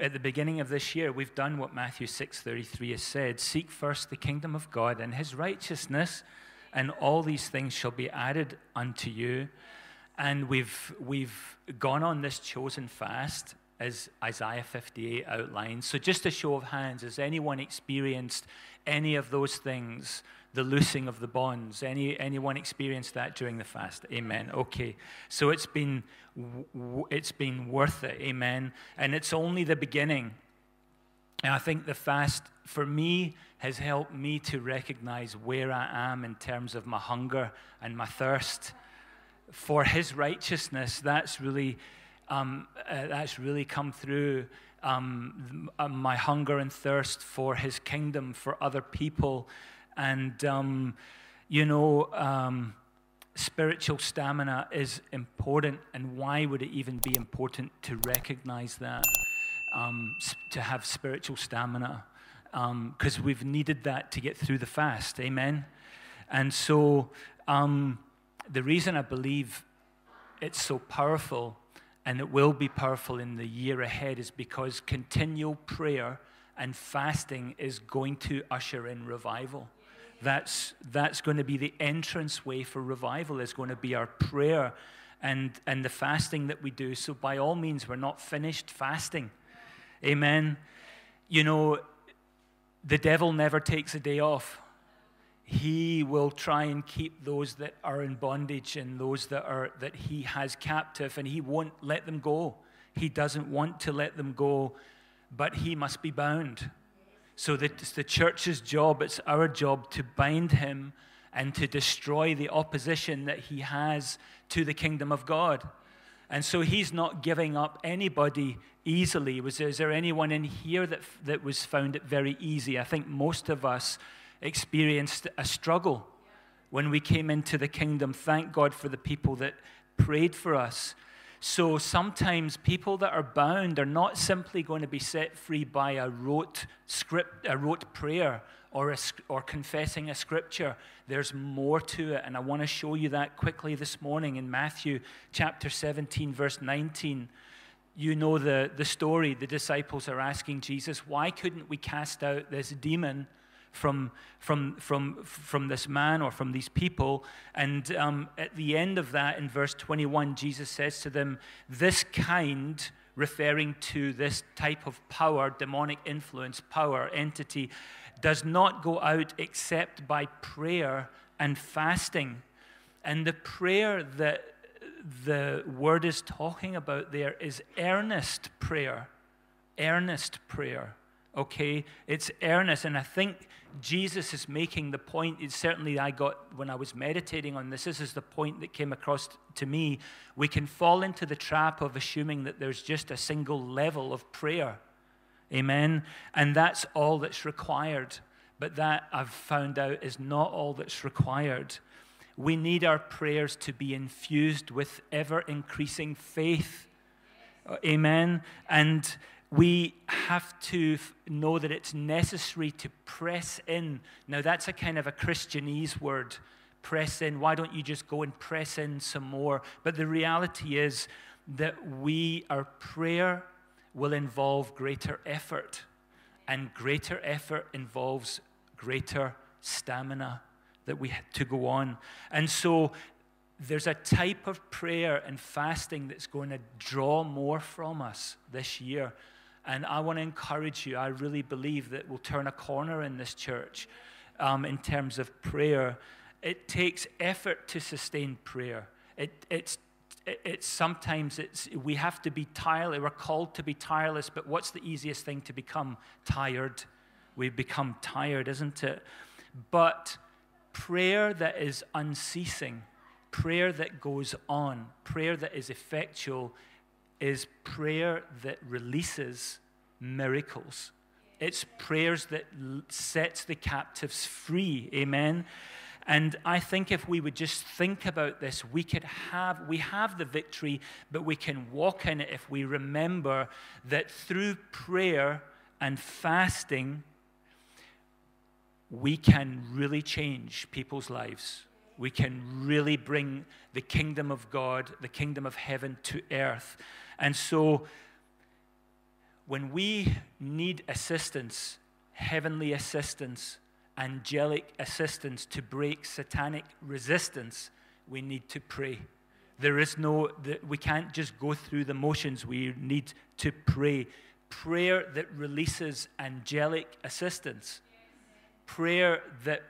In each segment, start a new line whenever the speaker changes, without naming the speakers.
At the beginning of this year, we've done what Matthew 6:33 has said, seek first the kingdom of God and his righteousness, and all these things shall be added unto you. And we've we've gone on this chosen fast as Isaiah 58 outlines. So just a show of hands, has anyone experienced any of those things? The loosing of the bonds. Any anyone experienced that during the fast? Amen. Okay. So it's been it's been worth it. Amen. And it's only the beginning. And I think the fast, for me, has helped me to recognize where I am in terms of my hunger and my thirst for His righteousness. That's really, um, uh, that's really come through um, my hunger and thirst for His kingdom, for other people, and um, you know um, spiritual stamina is important, and why would it even be important to recognize that? Um, to have spiritual stamina, because um, we've needed that to get through the fast, amen? And so, the reason I believe it's so powerful and it will be powerful in the year ahead is because continual prayer and fasting is going to usher in revival. That's, that's going to be the entrance way for revival, is going to be our prayer and, and the fasting that we do. So, by all means, we're not finished fasting. Amen. You know, the devil never takes a day off. He will try and keep those that are in bondage and those that, are, that he has captive, and he won't let them go. He doesn't want to let them go, but he must be bound. So it's the church's job, it's our job to bind him and to destroy the opposition that he has to the kingdom of God. And so he's not giving up anybody easily. Was there, is there anyone in here that, that was found it very easy? I think most of us experienced a struggle when we came into the kingdom. Thank God for the people that prayed for us. So sometimes people that are bound are not simply going to be set free by a rote script, a rote prayer, or, a, or confessing a scripture. There's more to it, and I want to show you that quickly this morning in Matthew chapter 17, verse 19. You know the, the story. The disciples are asking Jesus, Why couldn't we cast out this demon? From, from, from, from this man or from these people. And um, at the end of that, in verse 21, Jesus says to them, This kind, referring to this type of power, demonic influence, power, entity, does not go out except by prayer and fasting. And the prayer that the word is talking about there is earnest prayer. Earnest prayer. Okay? It's earnest. And I think Jesus is making the point, it's certainly I got when I was meditating on this, this is the point that came across to me. We can fall into the trap of assuming that there's just a single level of prayer. Amen? And that's all that's required. But that I've found out is not all that's required. We need our prayers to be infused with ever increasing faith. Amen? And we have to know that it's necessary to press in. Now, that's a kind of a Christianese word press in. Why don't you just go and press in some more? But the reality is that we, our prayer will involve greater effort, and greater effort involves greater stamina that we to go on. And so there's a type of prayer and fasting that's going to draw more from us this year and I want to encourage you. I really believe that we'll turn a corner in this church um, in terms of prayer. It takes effort to sustain prayer. It, it's it's sometimes it's we have to be tireless we're called to be tireless but what's the easiest thing to become tired we become tired isn't it but prayer that is unceasing prayer that goes on prayer that is effectual is prayer that releases miracles. It's prayers that sets the captives free. Amen. And I think if we would just think about this, we could have, we have the victory, but we can walk in it if we remember that through prayer and fasting, we can really change people's lives. We can really bring the kingdom of God, the kingdom of heaven to earth. And so when we need assistance, heavenly assistance, angelic assistance to break satanic resistance, we need to pray. There is no, we can't just go through the motions. We need to pray. Prayer that releases angelic assistance. Prayer that,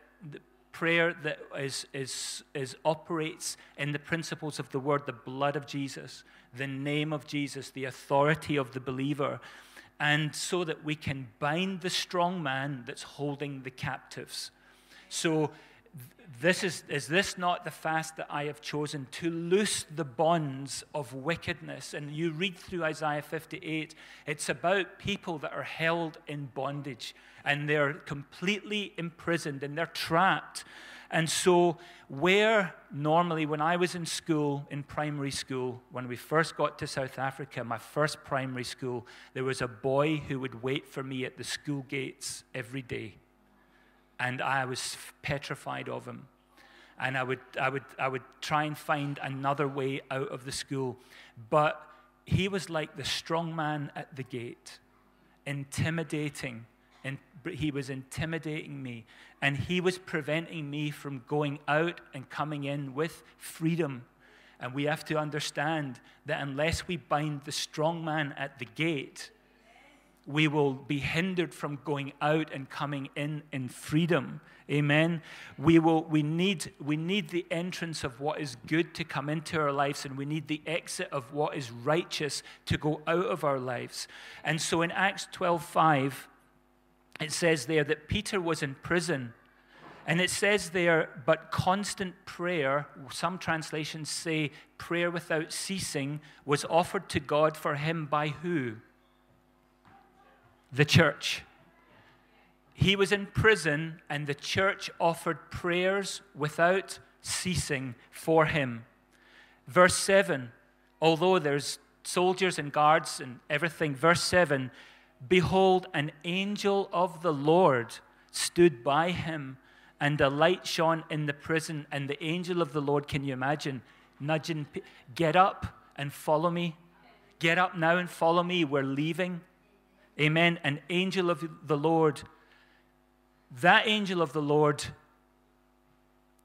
prayer that is, is, is operates in the principles of the word, the blood of Jesus, the name of Jesus, the authority of the believer, and so that we can bind the strong man that's holding the captives. So, this is, is this not the fast that I have chosen to loose the bonds of wickedness? And you read through Isaiah 58, it's about people that are held in bondage and they're completely imprisoned and they're trapped. And so, where normally, when I was in school, in primary school, when we first got to South Africa, my first primary school, there was a boy who would wait for me at the school gates every day. And I was petrified of him. And I would, I would, I would try and find another way out of the school. But he was like the strong man at the gate, intimidating and he was intimidating me. And he was preventing me from going out and coming in with freedom. And we have to understand that unless we bind the strong man at the gate, we will be hindered from going out and coming in in freedom. Amen. We, will, we, need, we need the entrance of what is good to come into our lives, and we need the exit of what is righteous to go out of our lives. And so in Acts 12 5, it says there that Peter was in prison. And it says there, but constant prayer, some translations say prayer without ceasing, was offered to God for him by who? The church. He was in prison, and the church offered prayers without ceasing for him. Verse 7, although there's soldiers and guards and everything, verse 7 Behold, an angel of the Lord stood by him, and a light shone in the prison. And the angel of the Lord, can you imagine, nudging, get up and follow me? Get up now and follow me. We're leaving. Amen. An angel of the Lord. That angel of the Lord,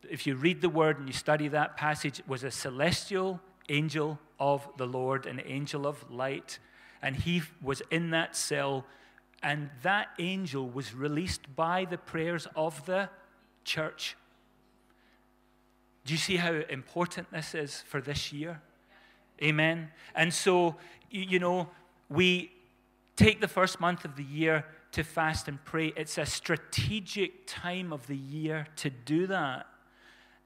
if you read the word and you study that passage, was a celestial angel of the Lord, an angel of light and he was in that cell, and that angel was released by the prayers of the church. Do you see how important this is for this year? Amen. And so, you know, we take the first month of the year to fast and pray. It's a strategic time of the year to do that.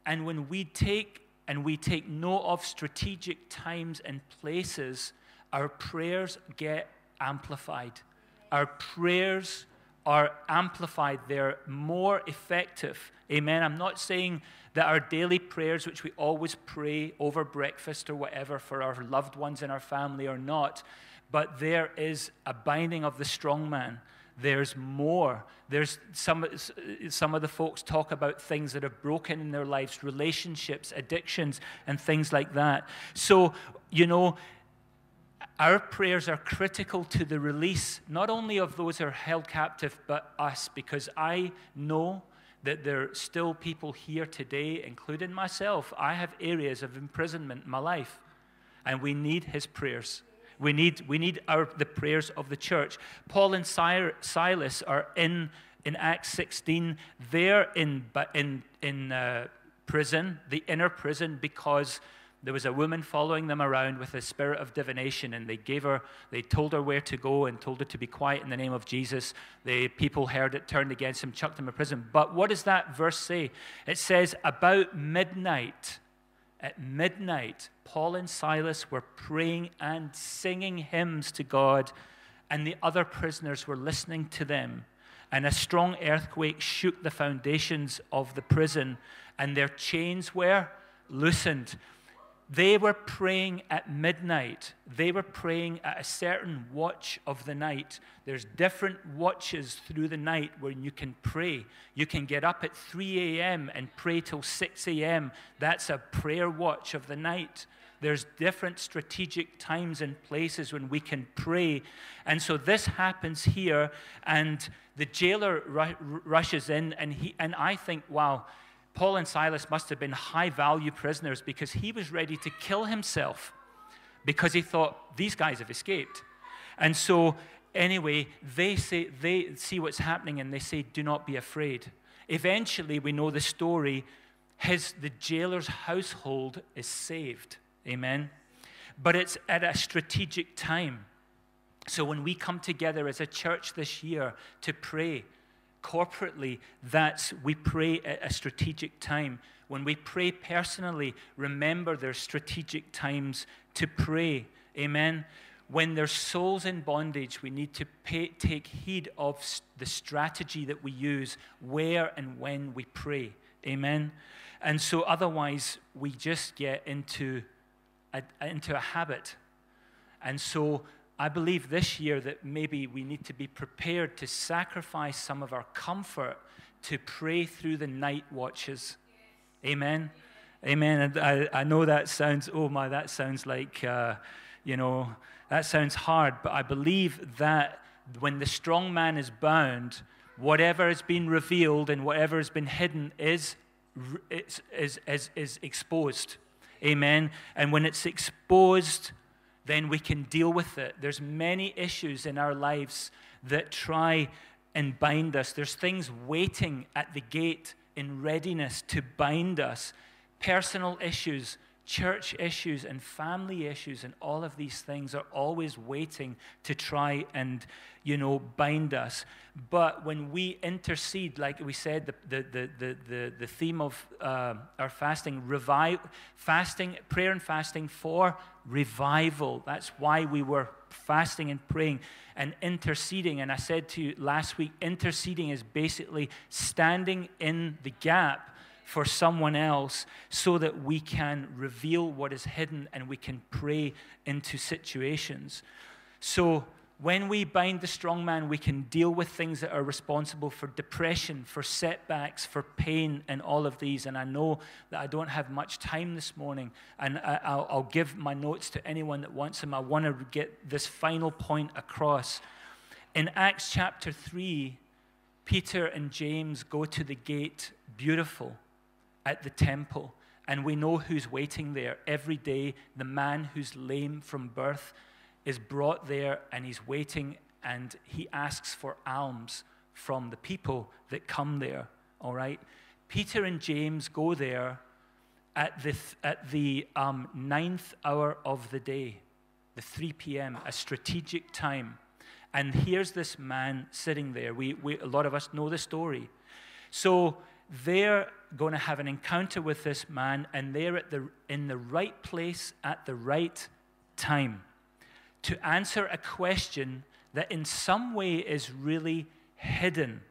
And when we take and we take note of strategic times and places, our prayers get amplified. Our prayers are amplified, they're more effective. Amen. I'm not saying that our daily prayers, which we always pray over breakfast or whatever for our loved ones in our family, are not, but there is a binding of the strong man. There's more. There's some, some of the folks talk about things that are broken in their lives, relationships, addictions, and things like that. So, you know, our prayers are critical to the release, not only of those who are held captive, but us, because I know that there are still people here today, including myself. I have areas of imprisonment in my life, and we need his prayers. We need, we need our, the prayers of the church. Paul and Silas are in, in Acts 16. They're in, in, in uh, prison, the inner prison, because there was a woman following them around with a spirit of divination, and they gave her, they told her where to go and told her to be quiet in the name of Jesus. The people heard it, turned against him, chucked him in prison. But what does that verse say? It says, About midnight, at midnight, Paul and Silas were praying and singing hymns to God, and the other prisoners were listening to them. And a strong earthquake shook the foundations of the prison, and their chains were loosened. They were praying at midnight. They were praying at a certain watch of the night. There's different watches through the night where you can pray. You can get up at 3 a.m. and pray till 6 a.m. That's a prayer watch of the night. There's different strategic times and places when we can pray. And so this happens here, and the jailer ru- rushes in, and, he, and I think, wow, Paul and Silas must have been high value prisoners because he was ready to kill himself because he thought, these guys have escaped. And so, anyway, they, say, they see what's happening and they say, do not be afraid. Eventually, we know the story. His, the jailer's household is saved. Amen. But it's at a strategic time. So when we come together as a church this year to pray corporately, that's we pray at a strategic time. When we pray personally, remember there's strategic times to pray. Amen. When there's souls in bondage, we need to pay, take heed of the strategy that we use, where and when we pray. Amen. And so otherwise, we just get into a, into a habit. And so I believe this year that maybe we need to be prepared to sacrifice some of our comfort to pray through the night watches. Amen. Amen. And I, I know that sounds, oh my, that sounds like, uh, you know, that sounds hard, but I believe that when the strong man is bound, whatever has been revealed and whatever has been hidden is, is, is, is, is exposed. Amen. And when it's exposed, then we can deal with it. There's many issues in our lives that try and bind us. There's things waiting at the gate in readiness to bind us. Personal issues, church issues and family issues and all of these things are always waiting to try and you know bind us. But when we intercede like we said the, the, the, the, the theme of uh, our fasting revive fasting prayer and fasting for revival. That's why we were fasting and praying and interceding. And i said to you last week interceding is basically standing in the gap for someone else so that we can reveal what is hidden and we can pray into situations. So, when we bind the strong man, we can deal with things that are responsible for depression, for setbacks, for pain, and all of these. And I know that I don't have much time this morning, and I, will give my notes to anyone that wants them. I want to get this final point across. In Acts chapter 3, Peter and James go to the gate beautiful at the temple. And we know who's waiting there. Every day, the man who's lame from birth is brought there and he's waiting and he asks for alms from the people that come there. All right? Peter and James go there at the, at the um, ninth hour of the day, the 3 p.m., a strategic time. And here's this man sitting there. We, we, a lot of us know the story. So they're going to have an encounter with this man, and they're at the, in the right place at the right time to answer a question that in some way is really hidden.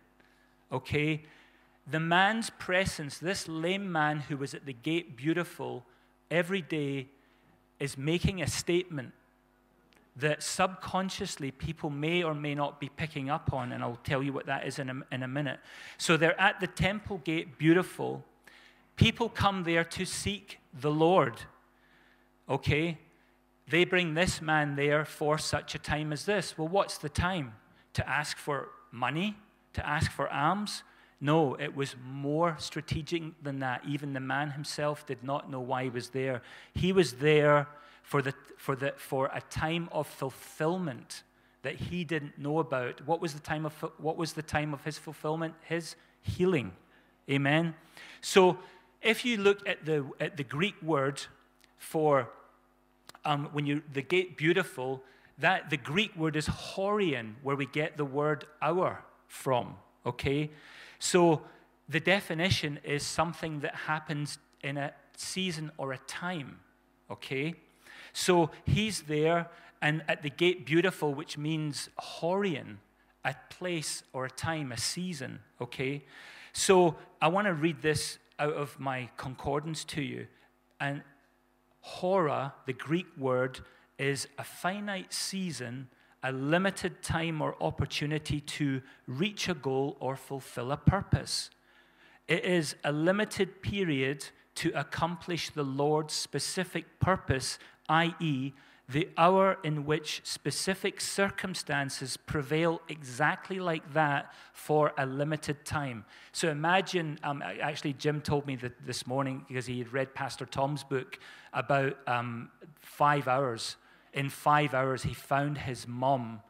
Okay? The man's presence, this lame man who was at the gate beautiful every day, is making a statement that subconsciously people may or may not be picking up on, and I'll tell you what that is in a, in a minute. So they're at the temple gate, beautiful. People come there to seek the Lord. Okay? They bring this man there for such a time as this. Well, what's the time? To ask for money? To ask for alms? No, it was more strategic than that. Even the man himself did not know why he was there. He was there for, the, for, the, for a time of fulfillment that he didn't know about. What was the time of, what was the time of his fulfillment? His healing. Amen? So if you look at the, at the Greek word for um, when you, the gate beautiful, that the Greek word is horion, where we get the word hour from. Okay? So the definition is something that happens in a season or a time. Okay? So he's there, and at the gate beautiful, which means Horion, a place or a time, a season, okay? So I want to read this out of my concordance to you. And hora, the Greek word, is a finite season, a limited time or opportunity to reach a goal or fulfill a purpose. It is a limited period to accomplish the Lord's specific purpose, i.e., the hour in which specific circumstances prevail exactly like that for a limited time. So imagine, um, actually, Jim told me that this morning because he had read Pastor Tom's book about um, five hours. In five hours, he found his mom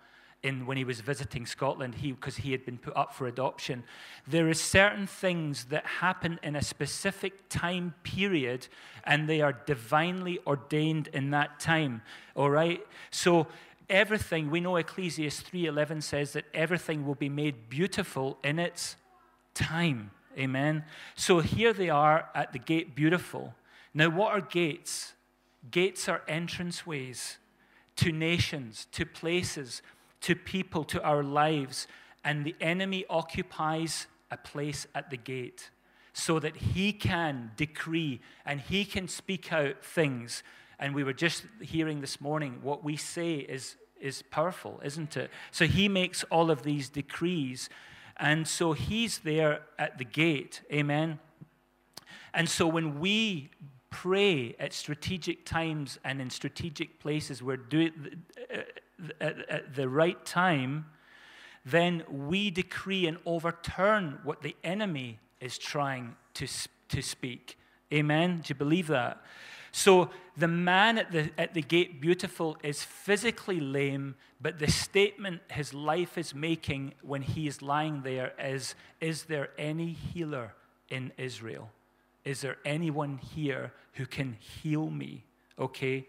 in when he was visiting Scotland, he because he had been put up for adoption. There are certain things that happen in a specific time period, and they are divinely ordained in that time. All right? So everything, we know Ecclesiastes 3:11 says that everything will be made beautiful in its time. Amen. So here they are at the gate beautiful. Now, what are gates? Gates are entranceways to nations, to places to people, to our lives, and the enemy occupies a place at the gate so that he can decree and he can speak out things. And we were just hearing this morning what we say is, is powerful, isn't it? So he makes all of these decrees. And so he's there at the gate. Amen. And so when we pray at strategic times and in strategic places, we're doing uh, at, at the right time, then we decree and overturn what the enemy is trying to, to speak. Amen? Do you believe that? So the man at the, at the gate, beautiful, is physically lame, but the statement his life is making when he is lying there is Is there any healer in Israel? Is there anyone here who can heal me? Okay?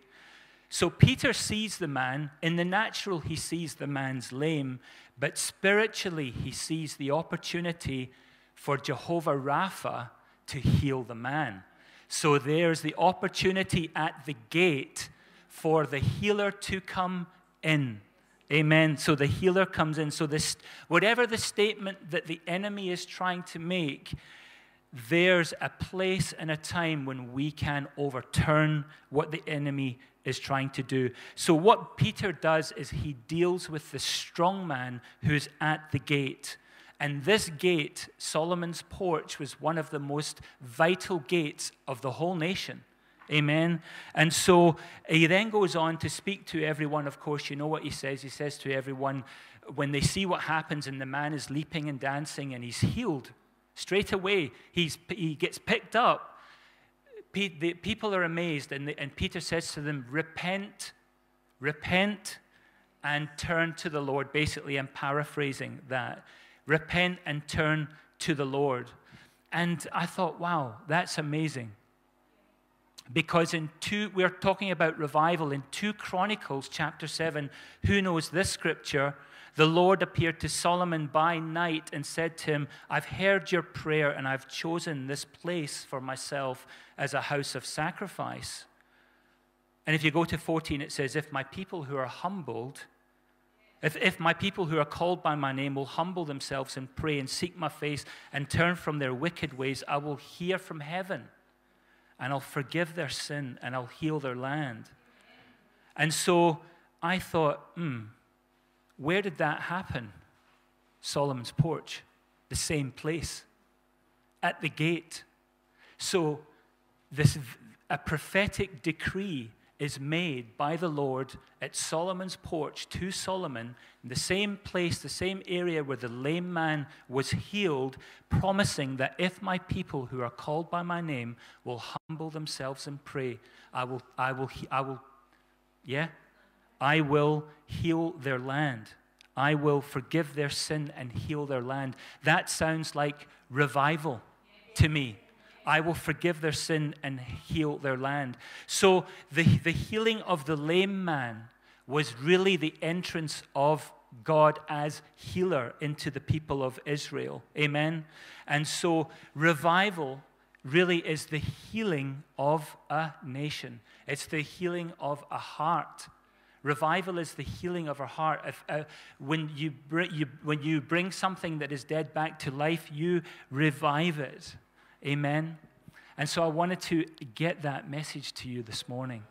So Peter sees the man. In the natural, he sees the man's lame, but spiritually, he sees the opportunity for Jehovah Rapha to heal the man. So there's the opportunity at the gate for the healer to come in. Amen. So the healer comes in. So this, whatever the statement that the enemy is trying to make, there's a place and a time when we can overturn what the enemy is trying to do. So, what Peter does is he deals with the strong man who's at the gate. And this gate, Solomon's porch, was one of the most vital gates of the whole nation. Amen. And so he then goes on to speak to everyone. Of course, you know what he says. He says to everyone, when they see what happens and the man is leaping and dancing and he's healed, straight away he's, he gets picked up the people are amazed, and, the, and Peter says to them, Repent, repent, and turn to the Lord. Basically, I'm paraphrasing that. Repent and turn to the Lord. And I thought, wow, that's amazing. Because in two, we're talking about revival in 2 Chronicles chapter 7. Who knows this scripture? The Lord appeared to Solomon by night and said to him, I've heard your prayer and I've chosen this place for myself as a house of sacrifice. And if you go to 14, it says, If my people who are humbled, if, if my people who are called by my name will humble themselves and pray and seek my face and turn from their wicked ways, I will hear from heaven and I'll forgive their sin and I'll heal their land. And so I thought, hmm, where did that happen? Solomon's porch, the same place, at the gate. So, this, a prophetic decree is made by the Lord at Solomon's porch to Solomon, the same place, the same area where the lame man was healed, promising that if my people who are called by my name will humble themselves and pray, I will, I will, I will, yeah, I will heal their land. I will forgive their sin and heal their land. That sounds like revival to me. I will forgive their sin and heal their land. So the, the healing of the lame man was really the entrance of God as healer into the people of Israel. Amen. And so revival really is the healing of a nation, it's the healing of a heart. Revival is the healing of our heart. If, uh, when, you br- you, when you bring something that is dead back to life, you revive it. Amen. And so I wanted to get that message to you this morning.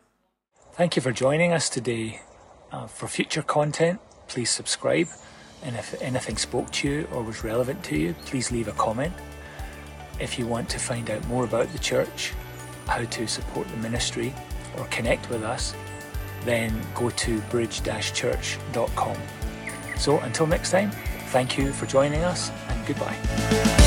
Thank you for joining us today. Uh, for future content, please subscribe. And if anything spoke to you or was relevant to you, please leave a comment. If you want to find out more about the church, how to support the ministry or connect with us, then go to bridge-church.com. So until next time, thank you for joining us and goodbye.